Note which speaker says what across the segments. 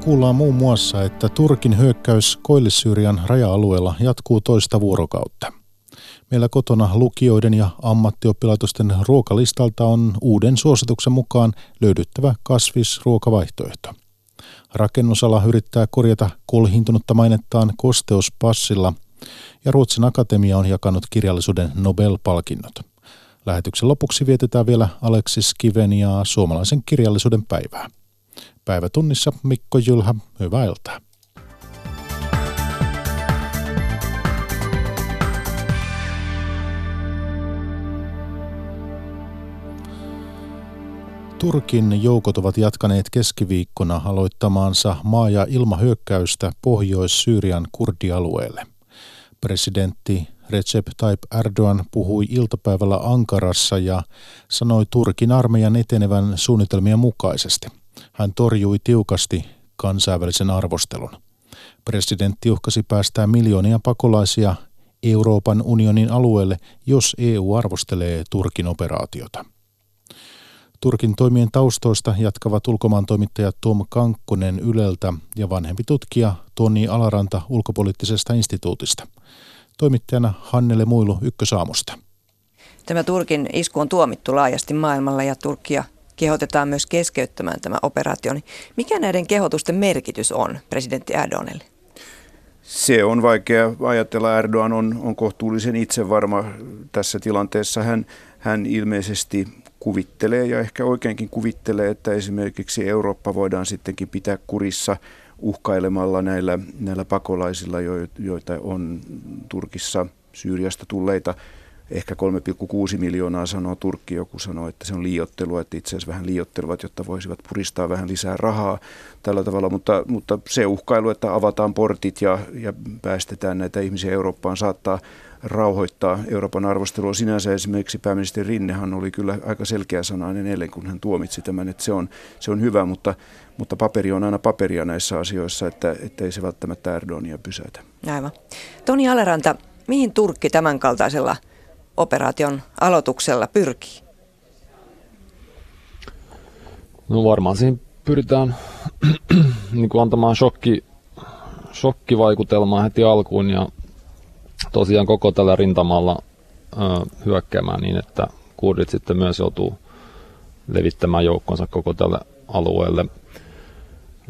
Speaker 1: Tänään kuullaan muun muassa, että Turkin hyökkäys Koillis-Syyrian raja-alueella jatkuu toista vuorokautta. Meillä kotona lukijoiden ja ammattioppilaitosten ruokalistalta on uuden suosituksen mukaan löydyttävä kasvisruokavaihtoehto. Rakennusala yrittää korjata kolhintunutta mainettaan kosteuspassilla ja Ruotsin Akatemia on jakanut kirjallisuuden Nobel-palkinnot. Lähetyksen lopuksi vietetään vielä Aleksis Kiven ja suomalaisen kirjallisuuden päivää. Päivätunnissa Mikko Jylhä, hyvää iltaa. Turkin joukot ovat jatkaneet keskiviikkona aloittamaansa maa- ja ilmahyökkäystä Pohjois-Syyrian kurdialueelle. Presidentti Recep Tayyip Erdogan puhui iltapäivällä Ankarassa ja sanoi Turkin armeijan etenevän suunnitelmien mukaisesti. Hän torjui tiukasti kansainvälisen arvostelun. Presidentti uhkasi päästää miljoonia pakolaisia Euroopan unionin alueelle, jos EU arvostelee Turkin operaatiota. Turkin toimien taustoista jatkavat ulkomaan toimittaja Tom Kankkonen Yleltä ja vanhempi tutkija Toni Alaranta ulkopoliittisesta instituutista. Toimittajana Hannele Muilu Ykkösaamusta.
Speaker 2: Tämä Turkin isku on tuomittu laajasti maailmalla ja Turkia kehotetaan myös keskeyttämään tämä operaatio. Mikä näiden kehotusten merkitys on presidentti Erdoganille?
Speaker 3: Se on vaikea ajatella. Erdogan on, on kohtuullisen itsevarma tässä tilanteessa. Hän, hän ilmeisesti kuvittelee ja ehkä oikeinkin kuvittelee, että esimerkiksi Eurooppa voidaan sittenkin pitää kurissa uhkailemalla näillä, näillä pakolaisilla, joita on Turkissa Syyriasta tulleita ehkä 3,6 miljoonaa sanoo Turkki, joku sanoo, että se on liiottelua, että itse asiassa vähän liiottelevat, jotta voisivat puristaa vähän lisää rahaa tällä tavalla, mutta, mutta se uhkailu, että avataan portit ja, ja päästetään näitä ihmisiä Eurooppaan saattaa rauhoittaa Euroopan arvostelua. Sinänsä esimerkiksi pääministeri Rinnehan oli kyllä aika selkeä sanainen eilen, kun hän tuomitsi tämän, että se on, se on hyvä, mutta, mutta paperi on aina paperia näissä asioissa, että, että ei se välttämättä Erdonia pysäytä.
Speaker 2: Aivan. Toni Aleranta, mihin Turkki tämänkaltaisella operaation aloituksella pyrkii?
Speaker 4: No varmaan siihen pyritään niin kuin antamaan shokki, shokkivaikutelmaa heti alkuun ja tosiaan koko tällä rintamalla ö, hyökkäämään niin, että kurdit sitten myös joutuu levittämään joukkonsa koko tälle alueelle.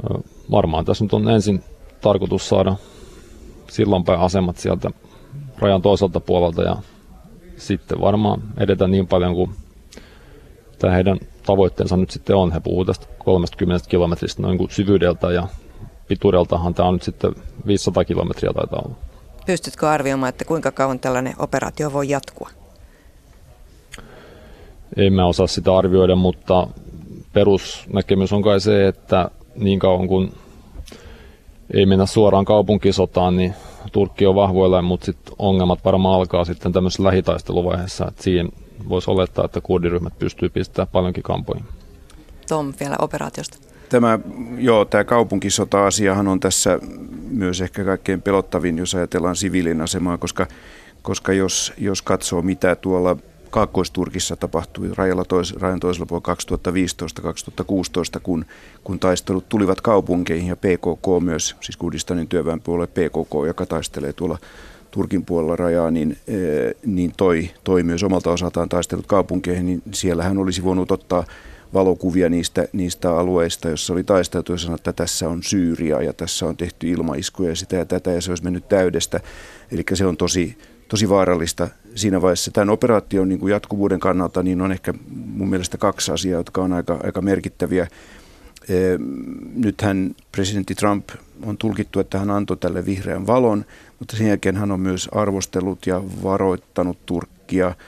Speaker 4: Ö, varmaan tässä nyt on ensin tarkoitus saada silloinpäin asemat sieltä rajan toiselta puolelta ja sitten varmaan edetä niin paljon kuin tämä heidän tavoitteensa nyt sitten on. He puhuvat tästä 30 kilometristä noin kuin syvyydeltä ja pituudeltahan tämä on nyt sitten 500 kilometriä taitaa olla.
Speaker 2: Pystytkö arvioimaan, että kuinka kauan tällainen operaatio voi jatkua?
Speaker 4: En mä osaa sitä arvioida, mutta perusnäkemys on kai se, että niin kauan kuin ei mennä suoraan kaupunkisotaan, niin Turkki on vahvoilla, mutta sit ongelmat varmaan alkaa sitten tämmöisessä lähitaisteluvaiheessa, että siihen voisi olettaa, että kurdiryhmät pystyy pistämään paljonkin kampoihin.
Speaker 2: Tom vielä operaatiosta.
Speaker 3: Tämä, joo, tämä kaupunkisota-asiahan on tässä myös ehkä kaikkein pelottavin, jos ajatellaan siviilin asemaa, koska, koska jos, jos katsoo mitä tuolla Kaakkois-Turkissa tapahtui rajalla tois, rajan toisella puolella 2015-2016, kun, kun taistelut tulivat kaupunkeihin ja PKK myös, siis Kurdistanin työväenpuolue PKK, joka taistelee tuolla Turkin puolella rajaa, niin, eh, niin toi, toi myös omalta osaltaan taistelut kaupunkeihin, niin siellähän olisi voinut ottaa valokuvia niistä, niistä alueista, joissa oli taisteltu ja sanoa, että tässä on Syyria ja tässä on tehty ilmaiskuja ja sitä ja tätä ja se olisi mennyt täydestä. Eli se on tosi, tosi vaarallista siinä vaiheessa. Tämän operaation niin kuin jatkuvuuden kannalta niin on ehkä mun mielestä kaksi asiaa, jotka on aika, aika merkittäviä. Nythän presidentti Trump on tulkittu, että hän antoi tälle vihreän valon, mutta sen jälkeen hän on myös arvostellut ja varoittanut Turkkia –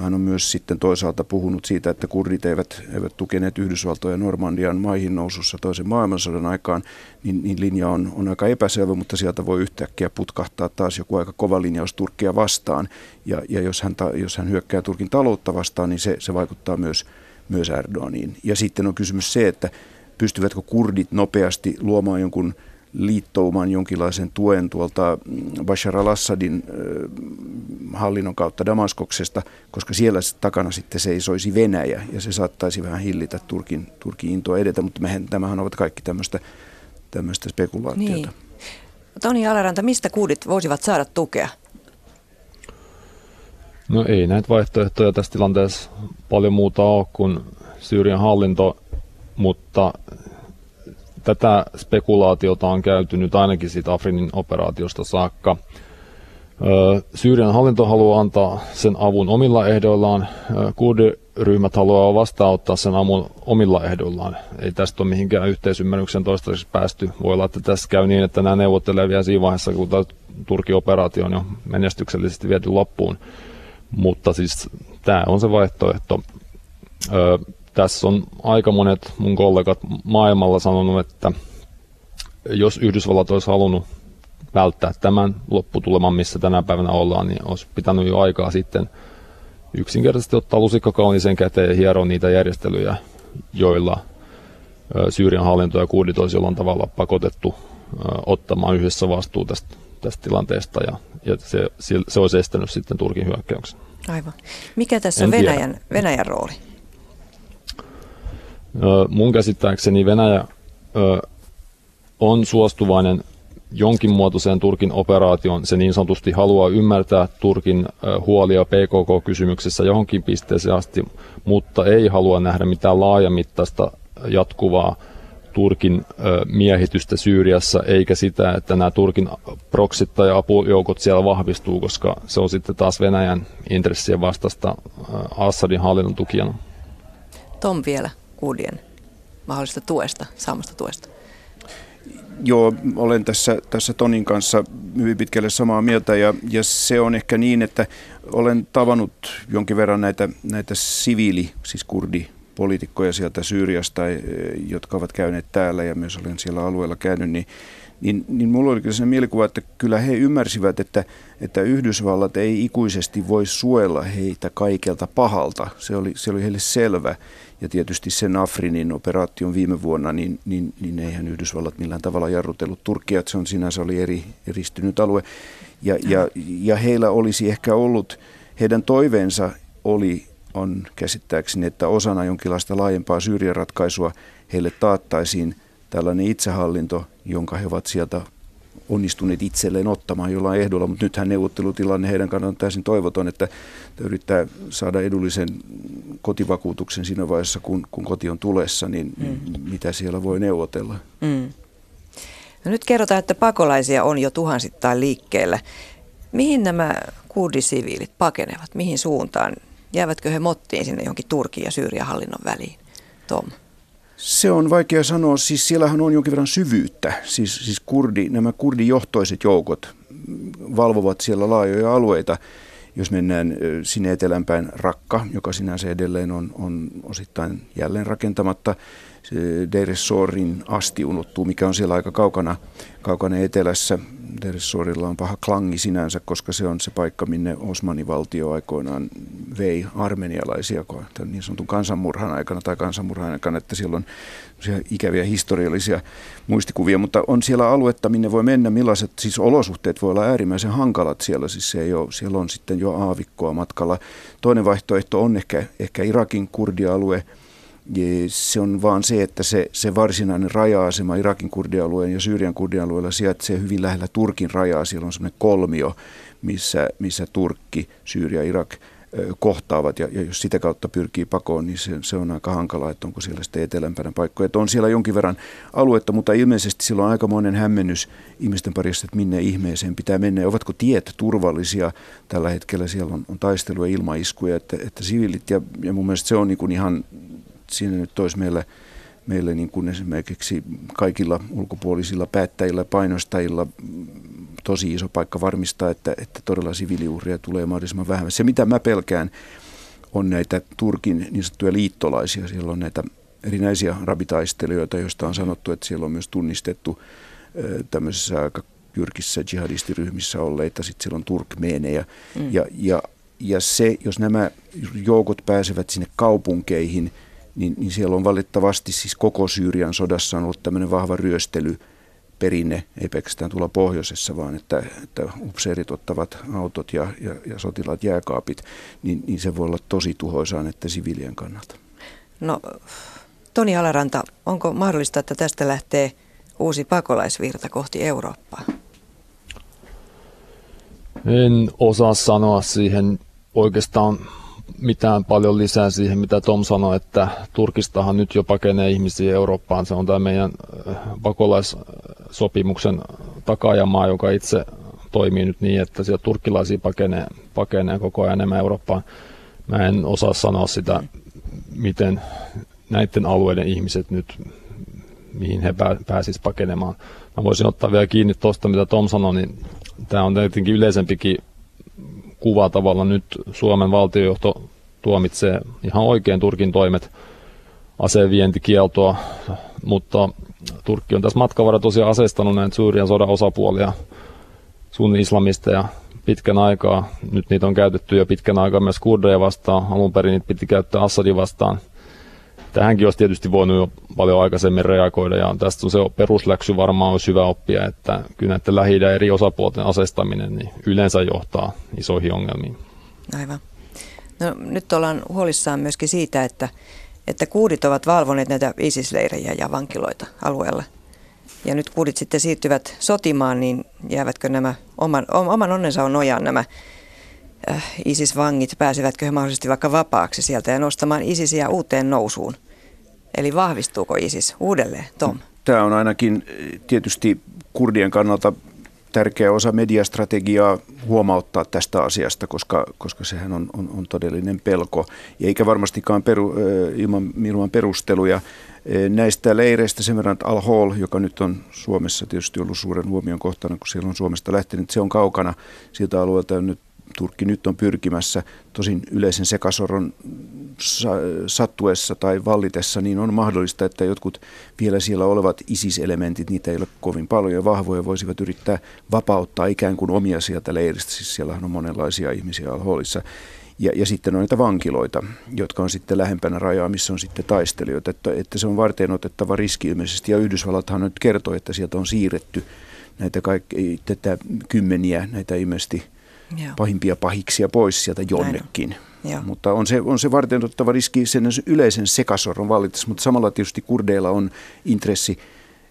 Speaker 3: hän on myös sitten toisaalta puhunut siitä, että kurdit eivät, eivät tukeneet Yhdysvaltoja Normandian maihin nousussa toisen maailmansodan aikaan, niin, niin linja on, on aika epäselvä, mutta sieltä voi yhtäkkiä putkahtaa taas joku aika kova linjaus Turkkia vastaan. Ja, ja jos, hän, jos hän hyökkää Turkin taloutta vastaan, niin se, se vaikuttaa myös, myös Erdoganiin. Ja sitten on kysymys se, että pystyvätkö kurdit nopeasti luomaan jonkun liittouman jonkinlaisen tuen tuolta Bashar al-Assadin hallinnon kautta Damaskoksesta, koska siellä takana sitten seisoisi Venäjä ja se saattaisi vähän hillitä Turkin, Turkin intoa edetä, mutta mehän, tämähän ovat kaikki tämmöistä tämmöistä spekulaatiota. Niin.
Speaker 2: Toni Alaranta, mistä kuudit voisivat saada tukea?
Speaker 4: No ei näitä vaihtoehtoja tässä tilanteessa paljon muuta ole kuin Syyrian hallinto, mutta tätä spekulaatiota on käyty nyt ainakin siitä Afrinin operaatiosta saakka. Syyrian hallinto haluaa antaa sen avun omilla ehdoillaan. Kurdiryhmät haluaa vastaanottaa sen avun omilla ehdoillaan. Ei tästä ole mihinkään yhteisymmärryksen toistaiseksi päästy. Voi olla, että tässä käy niin, että nämä neuvottelee vielä siinä vaiheessa, kun Turkin operaatio on jo menestyksellisesti viety loppuun. Mutta siis tämä on se vaihtoehto. Tässä on aika monet mun kollegat maailmalla sanonut, että jos Yhdysvallat olisi halunnut välttää tämän lopputuleman, missä tänä päivänä ollaan, niin olisi pitänyt jo aikaa sitten yksinkertaisesti ottaa lusikka kauniiseen käteen ja hieroa niitä järjestelyjä, joilla Syyrian hallinto ja kuudit olisi jollain tavalla pakotettu ottamaan yhdessä vastuu tästä, tästä tilanteesta ja, ja se, se olisi estänyt sitten Turkin hyökkäyksen.
Speaker 2: Aivan. Mikä tässä en on Venäjän, Venäjän rooli?
Speaker 4: Mun käsittääkseni Venäjä on suostuvainen jonkin muotoiseen Turkin operaation. Se niin sanotusti haluaa ymmärtää Turkin huolia PKK-kysymyksessä johonkin pisteeseen asti, mutta ei halua nähdä mitään laajamittaista jatkuvaa Turkin miehitystä Syyriassa, eikä sitä, että nämä Turkin proksitta ja apujoukot siellä vahvistuu, koska se on sitten taas Venäjän intressien vastasta Assadin hallinnon tukijana.
Speaker 2: Tom vielä kuudien mahdollisesta tuesta, saamasta tuesta.
Speaker 3: Joo, olen tässä, tässä Tonin kanssa hyvin pitkälle samaa mieltä ja, ja se on ehkä niin, että olen tavannut jonkin verran näitä, näitä siviili, siis kurdi poliitikkoja sieltä Syyriasta, eh, jotka ovat käyneet täällä ja myös olen siellä alueella käynyt, niin, niin, niin mulla oli kyllä se mielikuva, että kyllä he ymmärsivät, että, että Yhdysvallat ei ikuisesti voi suojella heitä kaikelta pahalta. Se oli, se oli heille selvä. Ja tietysti sen Afrinin operaation viime vuonna, niin, niin, niin eihän Yhdysvallat millään tavalla jarrutellut Turkkia, että se on sinänsä oli eri, eristynyt alue. Ja, ja, ja heillä olisi ehkä ollut, heidän toiveensa oli, on käsittääkseni, että osana jonkinlaista laajempaa Syyrian ratkaisua heille taattaisiin tällainen itsehallinto, jonka he ovat sieltä onnistuneet itselleen ottamaan jollain ehdolla, mutta nythän neuvottelutilanne heidän kannaltaan on täysin toivoton, että yrittää saada edullisen kotivakuutuksen siinä vaiheessa, kun, kun koti on tulessa, niin mm. mitä siellä voi neuvotella. Mm.
Speaker 2: No nyt kerrotaan, että pakolaisia on jo tuhansittain liikkeellä. Mihin nämä kurdisiviilit pakenevat? Mihin suuntaan? Jäävätkö he mottiin sinne jonkin Turkin ja Syyrian hallinnon väliin? Tom.
Speaker 3: Se on vaikea sanoa. Siis siellähän on jonkin verran syvyyttä. Siis, siis kurdi, nämä kurdijohtoiset joukot valvovat siellä laajoja alueita. Jos mennään sinne etelänpäin Rakka, joka sinänsä edelleen on, on osittain jälleen rakentamatta, Deir Sorin asti unottuu, mikä on siellä aika kaukana, kaukana etelässä. Deir Sorilla on paha klangi sinänsä, koska se on se paikka, minne Osmanin valtio aikoinaan vei armenialaisia tämän niin sanotun kansanmurhan aikana tai kansanmurhan aikana, että siellä on ikäviä historiallisia muistikuvia, mutta on siellä aluetta, minne voi mennä, millaiset siis olosuhteet voi olla äärimmäisen hankalat siellä, siis se ei ole, siellä on sitten jo aavikkoa matkalla. Toinen vaihtoehto on ehkä, ehkä Irakin kurdialue, se on vaan se, että se, se varsinainen raja-asema Irakin kurdialueen ja Syyrian kurdialueella sijaitsee hyvin lähellä Turkin rajaa. Siellä on semmoinen kolmio, missä, missä Turkki, Syyria, Irak kohtaavat ja, ja jos sitä kautta pyrkii pakoon, niin se, se on aika hankalaa, että onko siellä sitten etelämpänä paikkoja. Että on siellä jonkin verran aluetta, mutta ilmeisesti sillä on aikamoinen hämmennys ihmisten parissa, että minne ihmeeseen pitää mennä. Ovatko tiet turvallisia tällä hetkellä? Siellä on, on taistelua ilmaiskuja, että, että siviilit ja, ja mun mielestä se on niin kuin ihan siinä nyt olisi meillä, meille niin kuin esimerkiksi kaikilla ulkopuolisilla päättäjillä, painostajilla tosi iso paikka varmistaa, että, että todella siviiliuhria tulee mahdollisimman vähän. Se mitä mä pelkään on näitä Turkin niin sanottuja liittolaisia. Siellä on näitä erinäisiä rabitaistelijoita, joista on sanottu, että siellä on myös tunnistettu tämmöisissä aika jyrkissä jihadistiryhmissä olleita, sitten siellä on turkmeeneja. Mm. Ja, ja, ja se, jos nämä joukot pääsevät sinne kaupunkeihin – niin, niin siellä on valitettavasti siis koko Syyrian sodassa on ollut tämmöinen vahva ryöstely perinne, ei pelkästään tuolla pohjoisessa, vaan että, että upseerit ottavat autot ja, ja, ja sotilaat jääkaapit, niin, niin se voi olla tosi tuhoisaa että siviilien kannalta.
Speaker 2: No, Toni Alaranta, onko mahdollista, että tästä lähtee uusi pakolaisvirta kohti Eurooppaa?
Speaker 4: En osaa sanoa siihen oikeastaan mitään paljon lisää siihen, mitä Tom sanoi, että Turkistahan nyt jo pakenee ihmisiä Eurooppaan. Se on tämä meidän äh, pakolaissopimuksen takaajamaa, joka itse toimii nyt niin, että siellä turkkilaisia pakenee, pakenee koko ajan enemmän Eurooppaan. Mä en osaa sanoa sitä, miten näiden alueiden ihmiset nyt, mihin he pääsisivät pakenemaan. Mä voisin ottaa vielä kiinni tuosta, mitä Tom sanoi, niin tämä on tietenkin yleisempikin kuva tavalla nyt Suomen valtiojohto tuomitsee ihan oikein Turkin toimet asevientikieltoa, mutta Turkki on tässä matkavara tosiaan aseistanut näitä Syyrian sodan osapuolia, sun islamisteja pitkän aikaa. Nyt niitä on käytetty jo pitkän aikaa myös kurdeja vastaan. Alun perin niitä piti käyttää Assadin vastaan. Tähänkin olisi tietysti voinut jo paljon aikaisemmin reagoida ja tästä se perusläksy varmaan olisi hyvä oppia, että kyllä näiden lähi eri osapuolten asestaminen niin yleensä johtaa isoihin ongelmiin.
Speaker 2: Aivan. No, nyt ollaan huolissaan myöskin siitä, että, että kuudit ovat valvoneet näitä ISIS-leirejä ja vankiloita alueella. Ja nyt kuudit sitten siirtyvät sotimaan, niin jäävätkö nämä oman, oman onnensa on nojaan nämä ISIS-vangit, pääsevätkö he mahdollisesti vaikka vapaaksi sieltä ja nostamaan ISISiä uuteen nousuun? Eli vahvistuuko ISIS uudelleen, Tom?
Speaker 3: Tämä on ainakin eh, tietysti kurdien kannalta tärkeä osa mediastrategiaa huomauttaa tästä asiasta, koska, koska sehän on, on, on todellinen pelko, eikä varmastikaan peru, eh, ilman, ilman perusteluja. Näistä leireistä sen verran, että Al-Hol, joka nyt on Suomessa tietysti ollut suuren huomion kohtana, kun siellä on Suomesta lähtenyt, se on kaukana siltä alueelta, nyt Turkki nyt on pyrkimässä, tosin yleisen sekasoron sattuessa tai vallitessa, niin on mahdollista, että jotkut vielä siellä olevat ISIS-elementit, niitä ei ole kovin paljon ja vahvoja, voisivat yrittää vapauttaa ikään kuin omia sieltä leiristä. Siis siellä on monenlaisia ihmisiä alhoolissa. Ja, ja sitten on näitä vankiloita, jotka on sitten lähempänä rajaa, missä on sitten taistelijoita. Että, että se on varten otettava riski ilmeisesti. Ja Yhdysvallathan nyt kertoo, että sieltä on siirretty näitä kaikki, tätä kymmeniä, näitä ilmeisesti Joo. pahimpia pahiksia pois sieltä jonnekin. Mutta on se, on se varten ottava riski sen yleisen sekasorron vallitessa, mutta samalla tietysti kurdeilla on intressi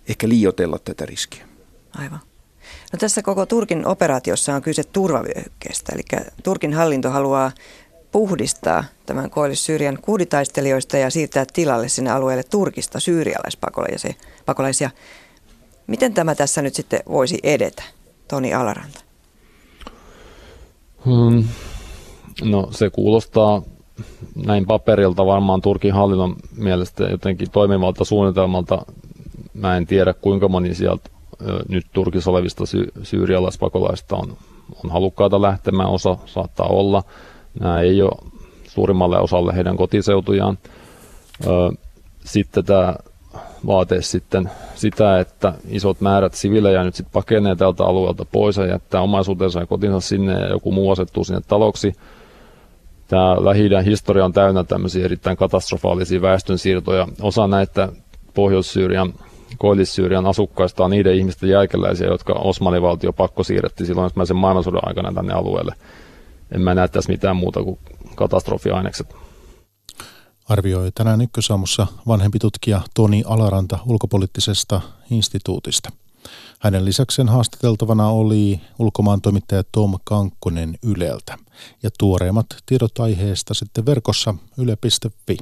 Speaker 3: ehkä liiotella tätä riskiä.
Speaker 2: Aivan. No tässä koko Turkin operaatiossa on kyse turvavyöhykkeestä, eli Turkin hallinto haluaa puhdistaa tämän Koillis-Syyrian kuuditaistelijoista ja siirtää tilalle sinne alueelle Turkista syyrialaispakolaisia. Miten tämä tässä nyt sitten voisi edetä, Toni Alaranta?
Speaker 4: Hmm. No se kuulostaa näin paperilta varmaan Turkin hallinnon mielestä jotenkin toimivalta suunnitelmalta. Mä en tiedä kuinka moni sieltä nyt Turkissa olevista sy- syyrialaispakolaista on, on halukkaita lähtemään. Osa saattaa olla. Nämä ei ole suurimmalle osalle heidän kotiseutujaan. Sitten tämä vaate sitten sitä, että isot määrät sivilejä nyt sitten pakenee tältä alueelta pois ja jättää omaisuutensa ja kotinsa sinne ja joku muu asettuu sinne taloksi. Tämä lähi historia on täynnä tämmöisiä erittäin katastrofaalisia väestönsiirtoja. Osa näitä Pohjois-Syyrian, Koillis-Syyrian asukkaista on niiden ihmisten jälkeläisiä, jotka Osmanivaltio pakko siirretti silloin ensimmäisen maailmansodan aikana tänne alueelle. En mä näe tässä mitään muuta kuin katastrofiainekset
Speaker 1: arvioi tänään ykkösaamussa vanhempi tutkija Toni Alaranta ulkopoliittisesta instituutista. Hänen lisäkseen haastateltavana oli ulkomaan toimittaja Tom Kankkonen Yleltä. Ja tuoreimmat tiedot aiheesta sitten verkossa yle.fi.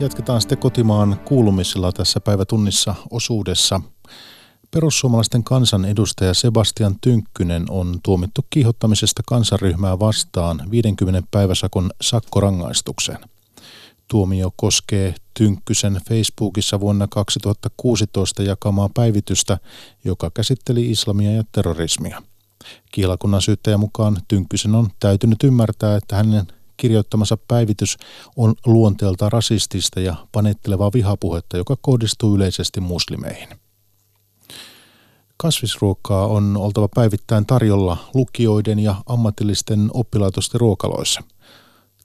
Speaker 1: Jatketaan sitten kotimaan kuulumisilla tässä päivätunnissa osuudessa – Perussuomalaisten kansanedustaja Sebastian Tynkkynen on tuomittu kiihottamisesta kansanryhmää vastaan 50 päiväsakon sakkorangaistukseen. Tuomio koskee Tynkkysen Facebookissa vuonna 2016 jakamaa päivitystä, joka käsitteli islamia ja terrorismia. Kielakunnan syyttäjän mukaan Tynkkysen on täytynyt ymmärtää, että hänen kirjoittamansa päivitys on luonteelta rasistista ja panettelevaa vihapuhetta, joka kohdistuu yleisesti muslimeihin. Kasvisruokaa on oltava päivittäin tarjolla lukioiden ja ammatillisten oppilaitosten ruokaloissa.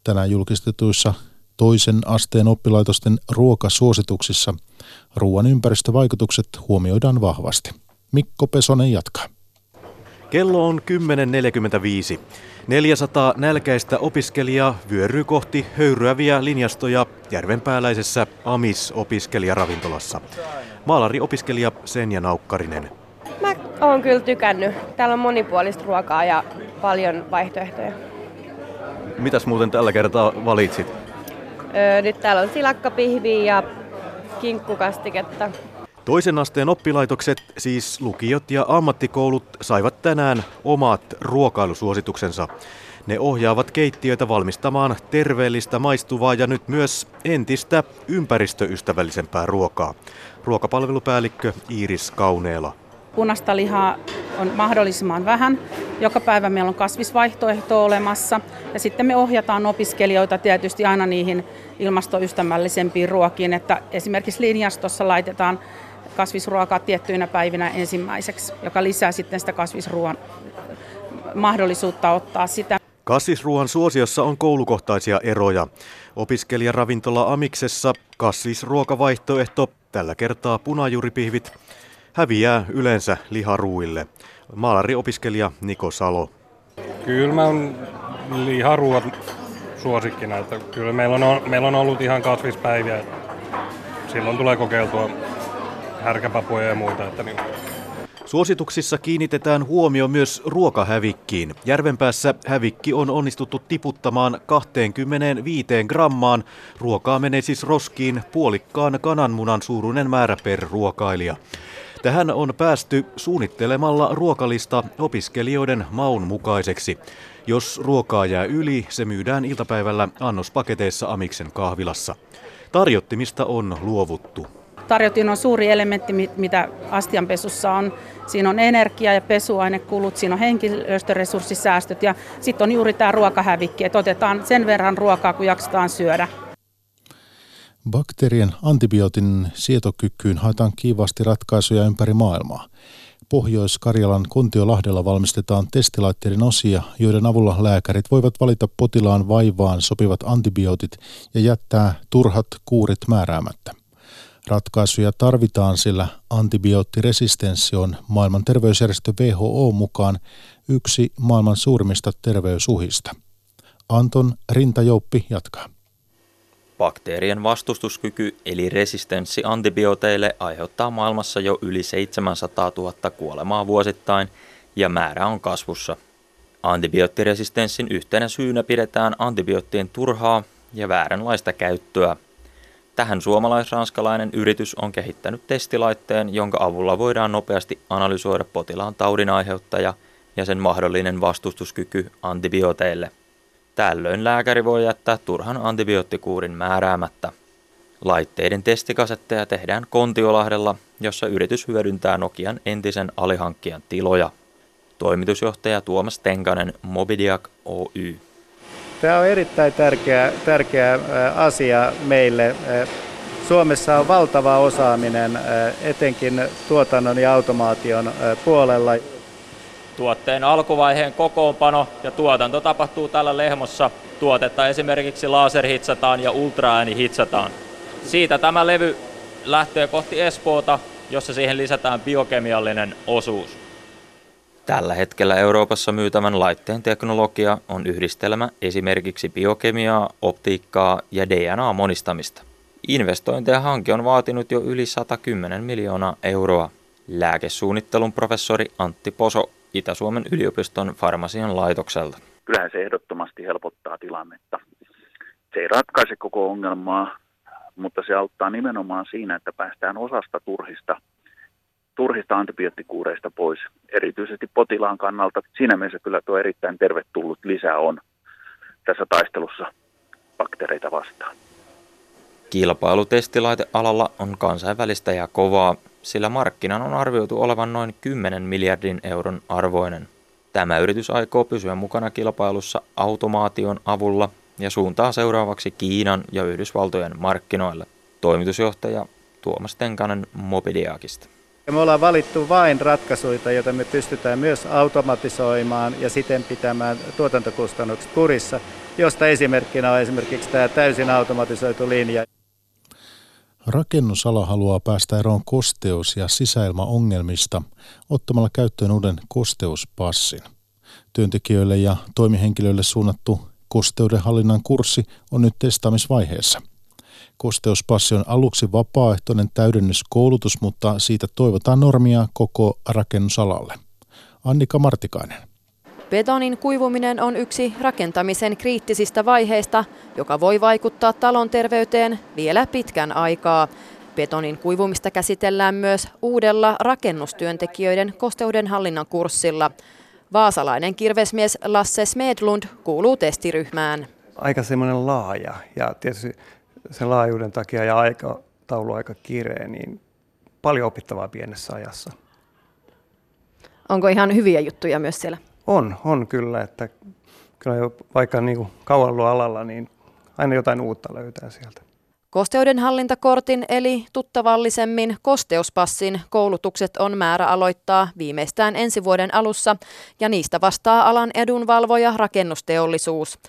Speaker 1: Tänään julkistetuissa toisen asteen oppilaitosten ruokasuosituksissa ruoan ympäristövaikutukset huomioidaan vahvasti. Mikko Pesonen jatkaa.
Speaker 5: Kello on 10.45. 400 nälkäistä opiskelijaa vyöryy kohti höyryäviä linjastoja järvenpääläisessä Amis-opiskelijaravintolassa. Maalari-opiskelija Senja Naukkarinen.
Speaker 6: Mä oon kyllä tykännyt. Täällä on monipuolista ruokaa ja paljon vaihtoehtoja.
Speaker 5: Mitäs muuten tällä kertaa valitsit?
Speaker 6: Öö, nyt täällä on silakkapihviä ja kinkkukastiketta.
Speaker 5: Toisen asteen oppilaitokset, siis lukiot ja ammattikoulut, saivat tänään omat ruokailusuosituksensa. Ne ohjaavat keittiöitä valmistamaan terveellistä, maistuvaa ja nyt myös entistä ympäristöystävällisempää ruokaa. Ruokapalvelupäällikkö Iiris Kauneela.
Speaker 7: Punaista lihaa on mahdollisimman vähän. Joka päivä meillä on kasvisvaihtoehto olemassa. Ja sitten me ohjataan opiskelijoita tietysti aina niihin ilmastoystävällisempiin ruokiin. Että esimerkiksi linjastossa laitetaan kasvisruokaa tiettyinä päivinä ensimmäiseksi, joka lisää sitten sitä kasvisruoan mahdollisuutta ottaa sitä.
Speaker 5: Kasvisruoan suosiossa on koulukohtaisia eroja. Opiskelijaravintola Amiksessa kasvisruokavaihtoehto, tällä kertaa punajuripihvit, häviää yleensä liharuuille. Maalari-opiskelija Niko Salo.
Speaker 8: Kyllä mä on liharuuat suosikkina, että kyllä meillä on, meillä on ollut ihan kasvispäiviä. Silloin tulee kokeiltua härkäpapuja ja muuta. Että niin.
Speaker 5: Suosituksissa kiinnitetään huomio myös ruokahävikkiin. Järvenpäässä hävikki on onnistuttu tiputtamaan 25 grammaan. Ruokaa menee siis roskiin puolikkaan kananmunan suuruinen määrä per ruokailija. Tähän on päästy suunnittelemalla ruokalista opiskelijoiden maun mukaiseksi. Jos ruokaa jää yli, se myydään iltapäivällä annospaketeissa Amiksen kahvilassa. Tarjottimista on luovuttu.
Speaker 7: Tarjotin on suuri elementti, mitä astianpesussa on. Siinä on energia- ja pesuainekulut, siinä on henkilöstöresurssisäästöt ja sitten on juuri tämä ruokahävikki, että otetaan sen verran ruokaa, kun jaksetaan syödä.
Speaker 1: Bakteerien antibiootin sietokykyyn haetaan kiivaasti ratkaisuja ympäri maailmaa. Pohjois-Karjalan Kuntiolahdella valmistetaan testilaitteiden osia, joiden avulla lääkärit voivat valita potilaan vaivaan sopivat antibiootit ja jättää turhat kuurit määräämättä. Ratkaisuja tarvitaan, sillä antibioottiresistenssi on maailman terveysjärjestö WHO mukaan yksi maailman suurimmista terveysuhista. Anton Rintajouppi jatkaa.
Speaker 9: Bakteerien vastustuskyky eli resistenssi antibiooteille aiheuttaa maailmassa jo yli 700 000 kuolemaa vuosittain ja määrä on kasvussa. Antibioottiresistenssin yhtenä syynä pidetään antibioottien turhaa ja vääränlaista käyttöä. Tähän suomalais-ranskalainen yritys on kehittänyt testilaitteen, jonka avulla voidaan nopeasti analysoida potilaan taudin aiheuttaja ja sen mahdollinen vastustuskyky antibiooteille. Tällöin lääkäri voi jättää turhan antibioottikuurin määräämättä. Laitteiden testikasetteja tehdään Kontiolahdella, jossa yritys hyödyntää Nokian entisen alihankkijan tiloja. Toimitusjohtaja Tuomas Tenkanen Mobidiak Oy.
Speaker 10: Tämä on erittäin tärkeä, tärkeä asia meille. Suomessa on valtava osaaminen etenkin tuotannon ja automaation puolella.
Speaker 11: Tuotteen alkuvaiheen kokoonpano ja tuotanto tapahtuu täällä Lehmossa. Tuotetta esimerkiksi laserhitsataan ja ultraääni hitsataan. Siitä tämä levy lähtee kohti Espoota, jossa siihen lisätään biokemiallinen osuus.
Speaker 9: Tällä hetkellä Euroopassa myytävän laitteen teknologia on yhdistelmä esimerkiksi biokemiaa, optiikkaa ja DNA-monistamista. Investointeja hanke on vaatinut jo yli 110 miljoonaa euroa. Lääkesuunnittelun professori Antti Poso Itä-Suomen yliopiston farmasian laitokselta.
Speaker 12: Kyllähän se ehdottomasti helpottaa tilannetta. Se ei ratkaise koko ongelmaa, mutta se auttaa nimenomaan siinä, että päästään osasta turhista, turhista antibioottikuureista pois, erityisesti potilaan kannalta. Siinä mielessä kyllä tuo erittäin tervetullut lisä on tässä taistelussa bakteereita vastaan.
Speaker 9: Kilpailutestilaitealalla on kansainvälistä ja kovaa, sillä markkinan on arvioitu olevan noin 10 miljardin euron arvoinen. Tämä yritys aikoo pysyä mukana kilpailussa automaation avulla ja suuntaa seuraavaksi Kiinan ja Yhdysvaltojen markkinoille. Toimitusjohtaja Tuomas Tenkanen Mobidiakista.
Speaker 10: Me ollaan valittu vain ratkaisuja, joita me pystytään myös automatisoimaan ja siten pitämään tuotantokustannukset kurissa, josta esimerkkinä on esimerkiksi tämä täysin automatisoitu linja.
Speaker 1: Rakennusala haluaa päästä eroon kosteus- ja sisäilmaongelmista ottamalla käyttöön uuden kosteuspassin. Työntekijöille ja toimihenkilöille suunnattu kosteudenhallinnan kurssi on nyt testaamisvaiheessa. Kosteuspassi on aluksi vapaaehtoinen täydennyskoulutus, mutta siitä toivotaan normia koko rakennusalalle. Annika Martikainen.
Speaker 13: Betonin kuivuminen on yksi rakentamisen kriittisistä vaiheista, joka voi vaikuttaa talon terveyteen vielä pitkän aikaa. Betonin kuivumista käsitellään myös uudella rakennustyöntekijöiden kosteudenhallinnan kurssilla. Vaasalainen kirvesmies Lasse Smedlund kuuluu testiryhmään.
Speaker 14: Aika semmoinen laaja ja tietysti sen laajuuden takia ja aikataulu aika kireä, niin paljon opittavaa pienessä ajassa.
Speaker 13: Onko ihan hyviä juttuja myös siellä?
Speaker 14: On, on kyllä, että kyllä jo vaikka niin kuin kauan alalla, niin aina jotain uutta löytää sieltä.
Speaker 13: Kosteudenhallintakortin eli tuttavallisemmin kosteuspassin koulutukset on määrä aloittaa viimeistään ensi vuoden alussa ja niistä vastaa alan edunvalvoja rakennusteollisuus.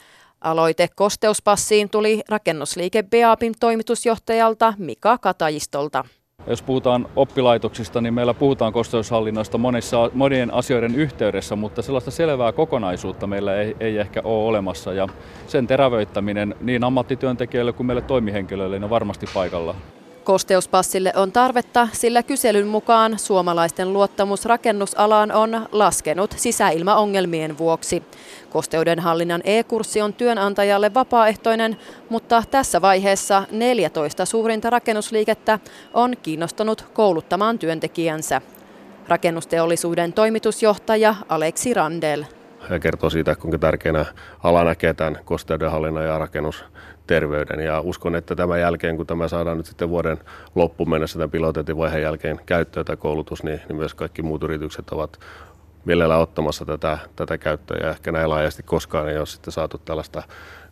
Speaker 13: Aloite kosteuspassiin tuli rakennusliike Beapin toimitusjohtajalta Mika Katajistolta.
Speaker 15: Jos puhutaan oppilaitoksista, niin meillä puhutaan kosteushallinnosta monissa, monien asioiden yhteydessä, mutta sellaista selvää kokonaisuutta meillä ei, ei ehkä ole olemassa. Ja sen terävöittäminen niin ammattityöntekijöille kuin meille toimihenkilöille on varmasti paikallaan.
Speaker 13: Kosteuspassille on tarvetta, sillä kyselyn mukaan suomalaisten luottamus rakennusalaan on laskenut sisäilmaongelmien vuoksi. Kosteudenhallinnan e-kurssi on työnantajalle vapaaehtoinen, mutta tässä vaiheessa 14 suurinta rakennusliikettä on kiinnostunut kouluttamaan työntekijänsä. Rakennusteollisuuden toimitusjohtaja Aleksi Randel.
Speaker 16: Hän kertoo siitä, kuinka tärkeänä ala näkee tämän kosteudenhallinnan ja rakennusterveyden. Ja uskon, että tämän jälkeen, kun tämä saadaan nyt sitten vuoden loppuun mennessä tämän pilotointivaiheen jälkeen käyttöön tämä koulutus, niin, niin myös kaikki muut yritykset ovat mielellään ottamassa tätä, tätä käyttöä. Ja ehkä näin laajasti koskaan ei ole sitten saatu tällaista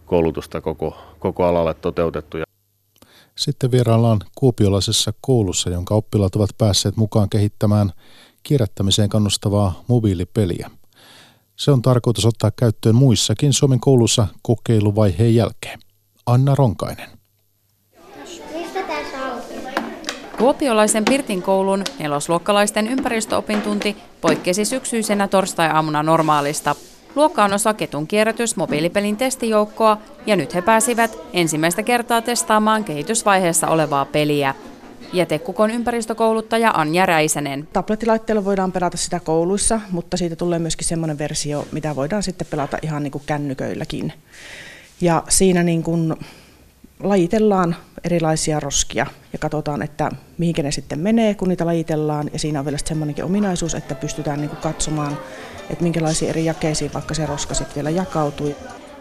Speaker 16: koulutusta koko, koko alalle toteutettu.
Speaker 1: Sitten vieraillaan kuopiolaisessa koulussa, jonka oppilaat ovat päässeet mukaan kehittämään kierrättämiseen kannustavaa mobiilipeliä. Se on tarkoitus ottaa käyttöön muissakin Suomen koulussa kokeiluvaiheen jälkeen. Anna Ronkainen.
Speaker 17: Kuopiolaisen Pirtin koulun nelosluokkalaisten ympäristöopintunti poikkesi syksyisenä torstai-aamuna normaalista. Luokka on osa Ketun kierrätys mobiilipelin testijoukkoa ja nyt he pääsivät ensimmäistä kertaa testaamaan kehitysvaiheessa olevaa peliä. Jätekukon ympäristökouluttaja Anja Räisänen.
Speaker 18: Tablettilaitteella voidaan pelata sitä kouluissa, mutta siitä tulee myöskin semmoinen versio, mitä voidaan sitten pelata ihan niin kuin kännyköilläkin. Ja siinä niin kuin lajitellaan erilaisia roskia ja katsotaan, että mihinkä ne sitten menee, kun niitä lajitellaan. Ja siinä on vielä semmoinenkin ominaisuus, että pystytään niin kuin katsomaan, että minkälaisiin eri jakeisiin vaikka se roska sitten vielä jakautuu.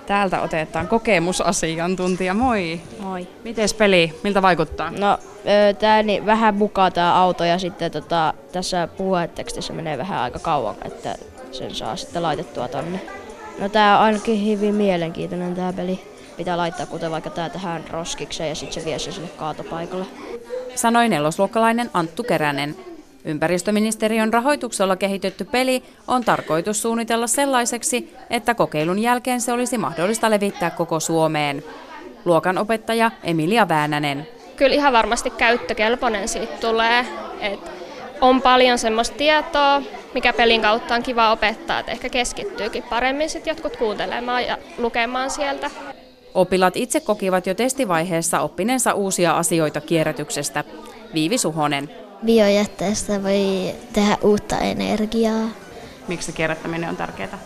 Speaker 17: Täältä otetaan kokemusasiantuntija. Moi.
Speaker 19: Moi.
Speaker 17: Miten peli? Miltä vaikuttaa?
Speaker 19: No, tämä niin vähän mukaan tämä auto ja sitten tota, tässä puhetekstissä menee vähän aika kauan, että sen saa sitten laitettua tonne. No tää on ainakin hyvin mielenkiintoinen tämä peli. Pitää laittaa kuten vaikka tää tähän roskikseen ja sitten se vie sen sinne kaatopaikalle.
Speaker 17: Sanoi nelosluokkalainen Anttu Keränen. Ympäristöministeriön rahoituksella kehitetty peli on tarkoitus suunnitella sellaiseksi, että kokeilun jälkeen se olisi mahdollista levittää koko Suomeen. Luokan opettaja Emilia Väänänen.
Speaker 20: Kyllä ihan varmasti käyttökelpoinen siitä tulee. Et on paljon semmoista tietoa, mikä pelin kautta on kiva opettaa, että ehkä keskittyykin paremmin sit jotkut kuuntelemaan ja lukemaan sieltä.
Speaker 17: Oppilaat itse kokivat jo testivaiheessa oppineensa uusia asioita kierrätyksestä. Viivi Suhonen.
Speaker 21: Biojätteestä voi tehdä uutta energiaa.
Speaker 17: Miksi kierrättäminen on tärkeää?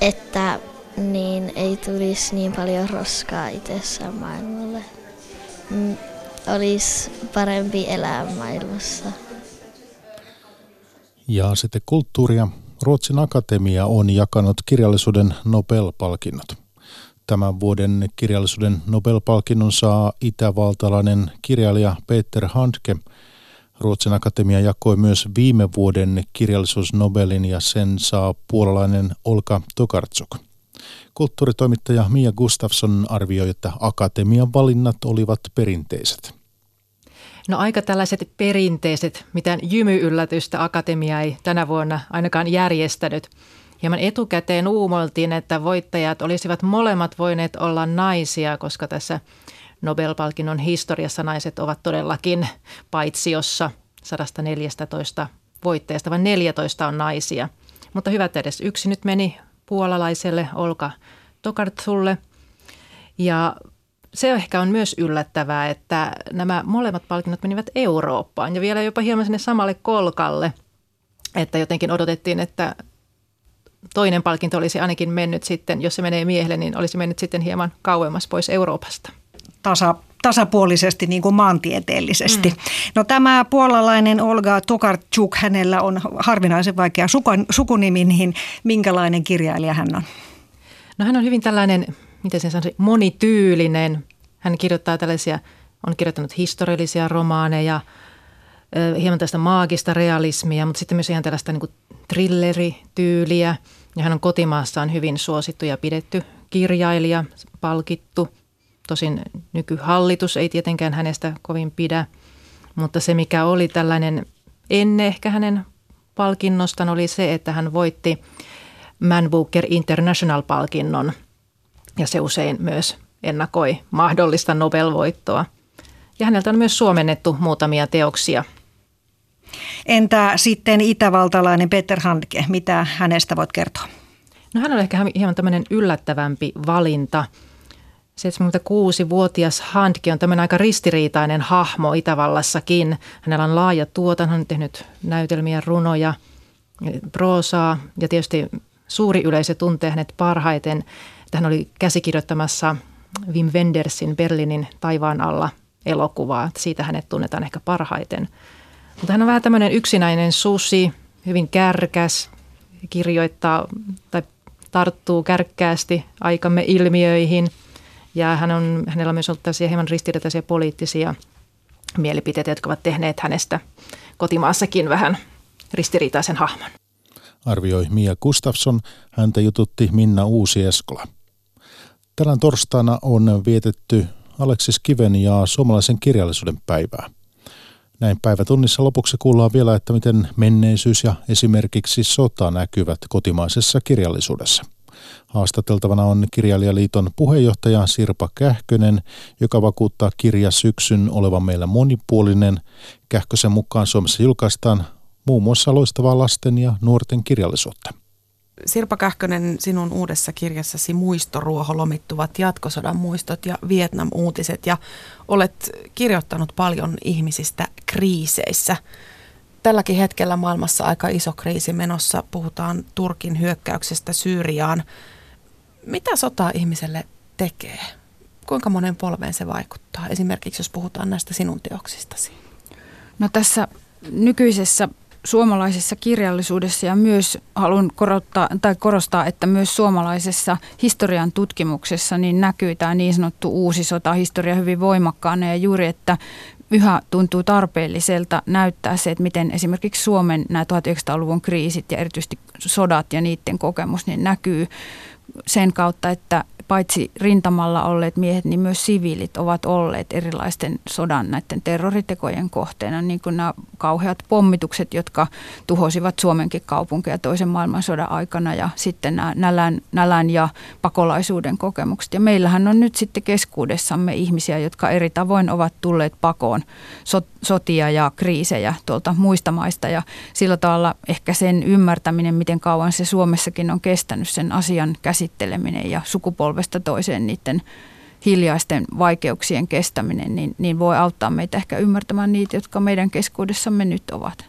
Speaker 21: Että niin ei tulisi niin paljon roskaa itsessään maailmalle. Mm, olisi parempi elää maailmassa.
Speaker 1: Ja sitten kulttuuria. Ruotsin Akatemia on jakanut kirjallisuuden Nobel-palkinnot. Tämän vuoden kirjallisuuden Nobel-palkinnon saa itävaltalainen kirjailija Peter Handke. Ruotsin Akatemia jakoi myös viime vuoden kirjallisuusnobelin ja sen saa puolalainen Olka Tokarczuk. Kulttuuritoimittaja Mia Gustafsson arvioi, että akatemian valinnat olivat perinteiset.
Speaker 22: No aika tällaiset perinteiset, mitään jymyyllätystä akatemia ei tänä vuonna ainakaan järjestänyt. Hieman etukäteen uumoiltiin, että voittajat olisivat molemmat voineet olla naisia, koska tässä Nobel-palkinnon historiassa naiset ovat todellakin paitsiossa 114 voitteesta, vaan 14 on naisia. Mutta hyvät edes yksi nyt meni puolalaiselle Olka Tokartsulle. Ja se ehkä on myös yllättävää, että nämä molemmat palkinnot menivät Eurooppaan ja vielä jopa hieman sinne samalle kolkalle. Että jotenkin odotettiin, että toinen palkinto olisi ainakin mennyt sitten, jos se menee miehelle, niin olisi mennyt sitten hieman kauemmas pois Euroopasta.
Speaker 23: Tasa, tasapuolisesti niin kuin maantieteellisesti. Mm. No tämä puolalainen Olga Tokarczuk, hänellä on harvinaisen vaikea sukunimi, niin minkälainen kirjailija hän on?
Speaker 22: No hän on hyvin tällainen, miten sen sanoisi, monityylinen. Hän kirjoittaa tällaisia, on kirjoittanut historiallisia romaaneja, hieman tästä maagista realismia, mutta sitten myös ihan tällaista niin kuin thrillerityyliä. Ja hän on kotimaassaan hyvin suosittu ja pidetty kirjailija, palkittu. Tosin nykyhallitus ei tietenkään hänestä kovin pidä, mutta se mikä oli tällainen ennen ehkä hänen palkinnostaan oli se, että hän voitti Man Booker International-palkinnon ja se usein myös ennakoi mahdollista Nobel-voittoa. Ja häneltä on myös suomennettu muutamia teoksia –
Speaker 23: Entä sitten itävaltalainen Peter Handke, mitä hänestä voit kertoa?
Speaker 22: No hän on ehkä hieman tämmöinen yllättävämpi valinta. 76-vuotias Handke on tämmöinen aika ristiriitainen hahmo Itävallassakin. Hänellä on laaja tuotanto, hän on tehnyt näytelmiä, runoja, proosaa ja tietysti suuri yleisö tuntee hänet parhaiten. Hän oli käsikirjoittamassa Wim Wendersin Berliinin taivaan alla elokuvaa. Siitä hänet tunnetaan ehkä parhaiten – mutta hän on vähän tämmöinen yksinäinen susi, hyvin kärkäs, kirjoittaa tai tarttuu kärkkäästi aikamme ilmiöihin. Ja hän on, hänellä on myös ollut tällaisia hieman ristiriitaisia poliittisia mielipiteitä, jotka ovat tehneet hänestä kotimaassakin vähän ristiriitaisen hahmon.
Speaker 1: Arvioi Mia Gustafsson, häntä jututti Minna Uusi-Eskola. Tänään torstaina on vietetty Aleksis Kiven ja suomalaisen kirjallisuuden päivää. Näin päivätunnissa lopuksi kuullaan vielä, että miten menneisyys ja esimerkiksi sota näkyvät kotimaisessa kirjallisuudessa. Haastateltavana on Kirjailijaliiton puheenjohtaja Sirpa Kähkönen, joka vakuuttaa kirjasyksyn olevan meillä monipuolinen. Kähkösen mukaan Suomessa julkaistaan muun muassa loistavaa lasten ja nuorten kirjallisuutta.
Speaker 18: Sirpa Kähkönen, sinun uudessa kirjassasi Muistoruoho lomittuvat jatkosodan muistot ja Vietnam-uutiset ja olet kirjoittanut paljon ihmisistä kriiseissä. Tälläkin hetkellä maailmassa aika iso kriisi menossa. Puhutaan Turkin hyökkäyksestä Syyriaan. Mitä sota ihmiselle tekee? Kuinka monen polveen se vaikuttaa? Esimerkiksi jos puhutaan näistä sinun teoksistasi.
Speaker 24: No tässä nykyisessä suomalaisessa kirjallisuudessa ja myös haluan korottaa, tai korostaa, että myös suomalaisessa historian tutkimuksessa niin näkyy tämä niin sanottu uusi sotahistoria hyvin voimakkaana ja juuri, että yhä tuntuu tarpeelliselta näyttää se, että miten esimerkiksi Suomen nämä 1900-luvun kriisit ja erityisesti sodat ja niiden kokemus niin näkyy sen kautta, että paitsi rintamalla olleet miehet, niin myös siviilit ovat olleet erilaisten sodan näiden terroritekojen kohteena, niin kuin nämä kauheat pommitukset, jotka tuhosivat Suomenkin kaupunkeja toisen maailmansodan aikana ja sitten nämä nälän, nälän ja pakolaisuuden kokemukset. Ja meillähän on nyt sitten keskuudessamme ihmisiä, jotka eri tavoin ovat tulleet pakoon sotia ja kriisejä tuolta muista maista ja sillä tavalla ehkä sen ymmärtäminen, miten kauan se Suomessakin on kestänyt sen asian käsitteleminen ja sukupolvesta toiseen niiden hiljaisten vaikeuksien kestäminen, niin, niin voi auttaa meitä ehkä ymmärtämään niitä, jotka meidän keskuudessamme nyt ovat.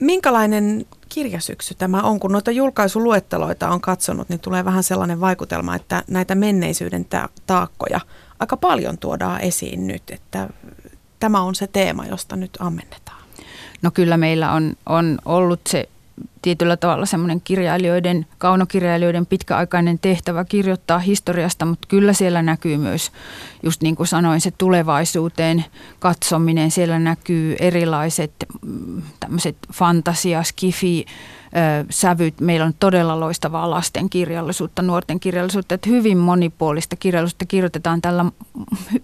Speaker 18: Minkälainen kirjasyksy tämä on? Kun noita julkaisuluetteloita on katsonut, niin tulee vähän sellainen vaikutelma, että näitä menneisyyden taakkoja aika paljon tuodaan esiin nyt, että tämä on se teema, josta nyt ammennetaan.
Speaker 24: No kyllä meillä on, on ollut se tietyllä tavalla semmoinen kirjailijoiden, kaunokirjailijoiden pitkäaikainen tehtävä kirjoittaa historiasta, mutta kyllä siellä näkyy myös, just niin kuin sanoin, se tulevaisuuteen katsominen. Siellä näkyy erilaiset mm, tämmöiset fantasia, skifi, sävyt. Meillä on todella loistavaa lasten kirjallisuutta, nuorten kirjallisuutta, että hyvin monipuolista kirjallisuutta kirjoitetaan tällä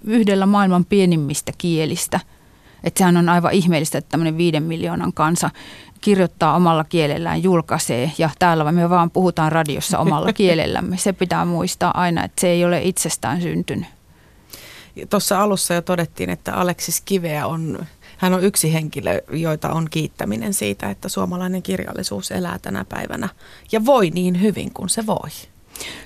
Speaker 24: yhdellä maailman pienimmistä kielistä. Että sehän on aivan ihmeellistä, että tämmöinen viiden miljoonan kansa kirjoittaa omalla kielellään, julkaisee ja täällä me vaan puhutaan radiossa omalla kielellämme. Se pitää muistaa aina, että se ei ole itsestään syntynyt.
Speaker 25: tuossa alussa jo todettiin, että Aleksis Kiveä on, hän on yksi henkilö, joita on kiittäminen siitä, että suomalainen kirjallisuus elää tänä päivänä ja voi niin hyvin kuin se voi.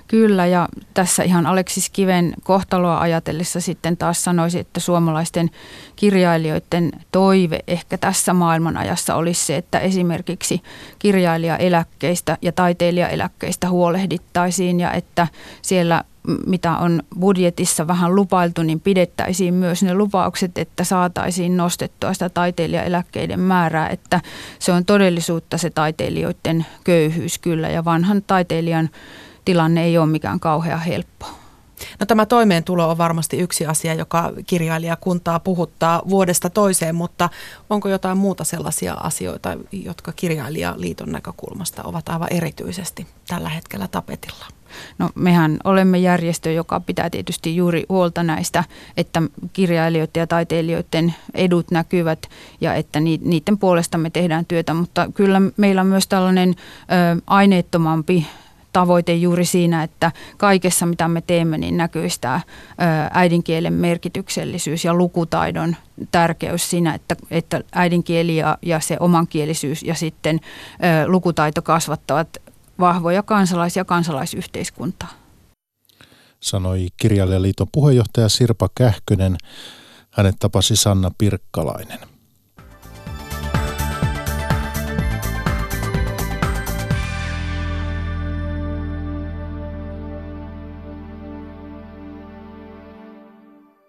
Speaker 24: Kyllä, ja tässä ihan Aleksis Kiven kohtaloa ajatellessa sitten taas sanoisin, että suomalaisten kirjailijoiden toive ehkä tässä maailmanajassa olisi se, että esimerkiksi kirjailijaeläkkeistä ja taiteilijaeläkkeistä huolehdittaisiin ja että siellä mitä on budjetissa vähän lupailtu, niin pidettäisiin myös ne lupaukset, että saataisiin nostettua sitä taiteilijaeläkkeiden määrää, että se on todellisuutta se taiteilijoiden köyhyys kyllä ja vanhan taiteilijan tilanne ei ole mikään kauhean helppo.
Speaker 25: No tämä toimeentulo on varmasti yksi asia, joka kirjailijakuntaa puhuttaa vuodesta toiseen, mutta onko jotain muuta sellaisia asioita, jotka kirjailijaliiton näkökulmasta ovat aivan erityisesti tällä hetkellä tapetilla?
Speaker 24: No mehän olemme järjestö, joka pitää tietysti juuri huolta näistä, että kirjailijoiden ja taiteilijoiden edut näkyvät ja että niiden puolesta me tehdään työtä, mutta kyllä meillä on myös tällainen ö, aineettomampi tavoite juuri siinä, että kaikessa mitä me teemme, niin näkyy sitä äidinkielen merkityksellisyys ja lukutaidon tärkeys siinä, että, että äidinkieli ja, ja se omankielisyys ja sitten lukutaito kasvattavat vahvoja kansalaisia kansalaisyhteiskuntaa.
Speaker 1: Sanoi Kirjailijaliiton puheenjohtaja Sirpa Kähkönen. Hänet tapasi Sanna Pirkkalainen.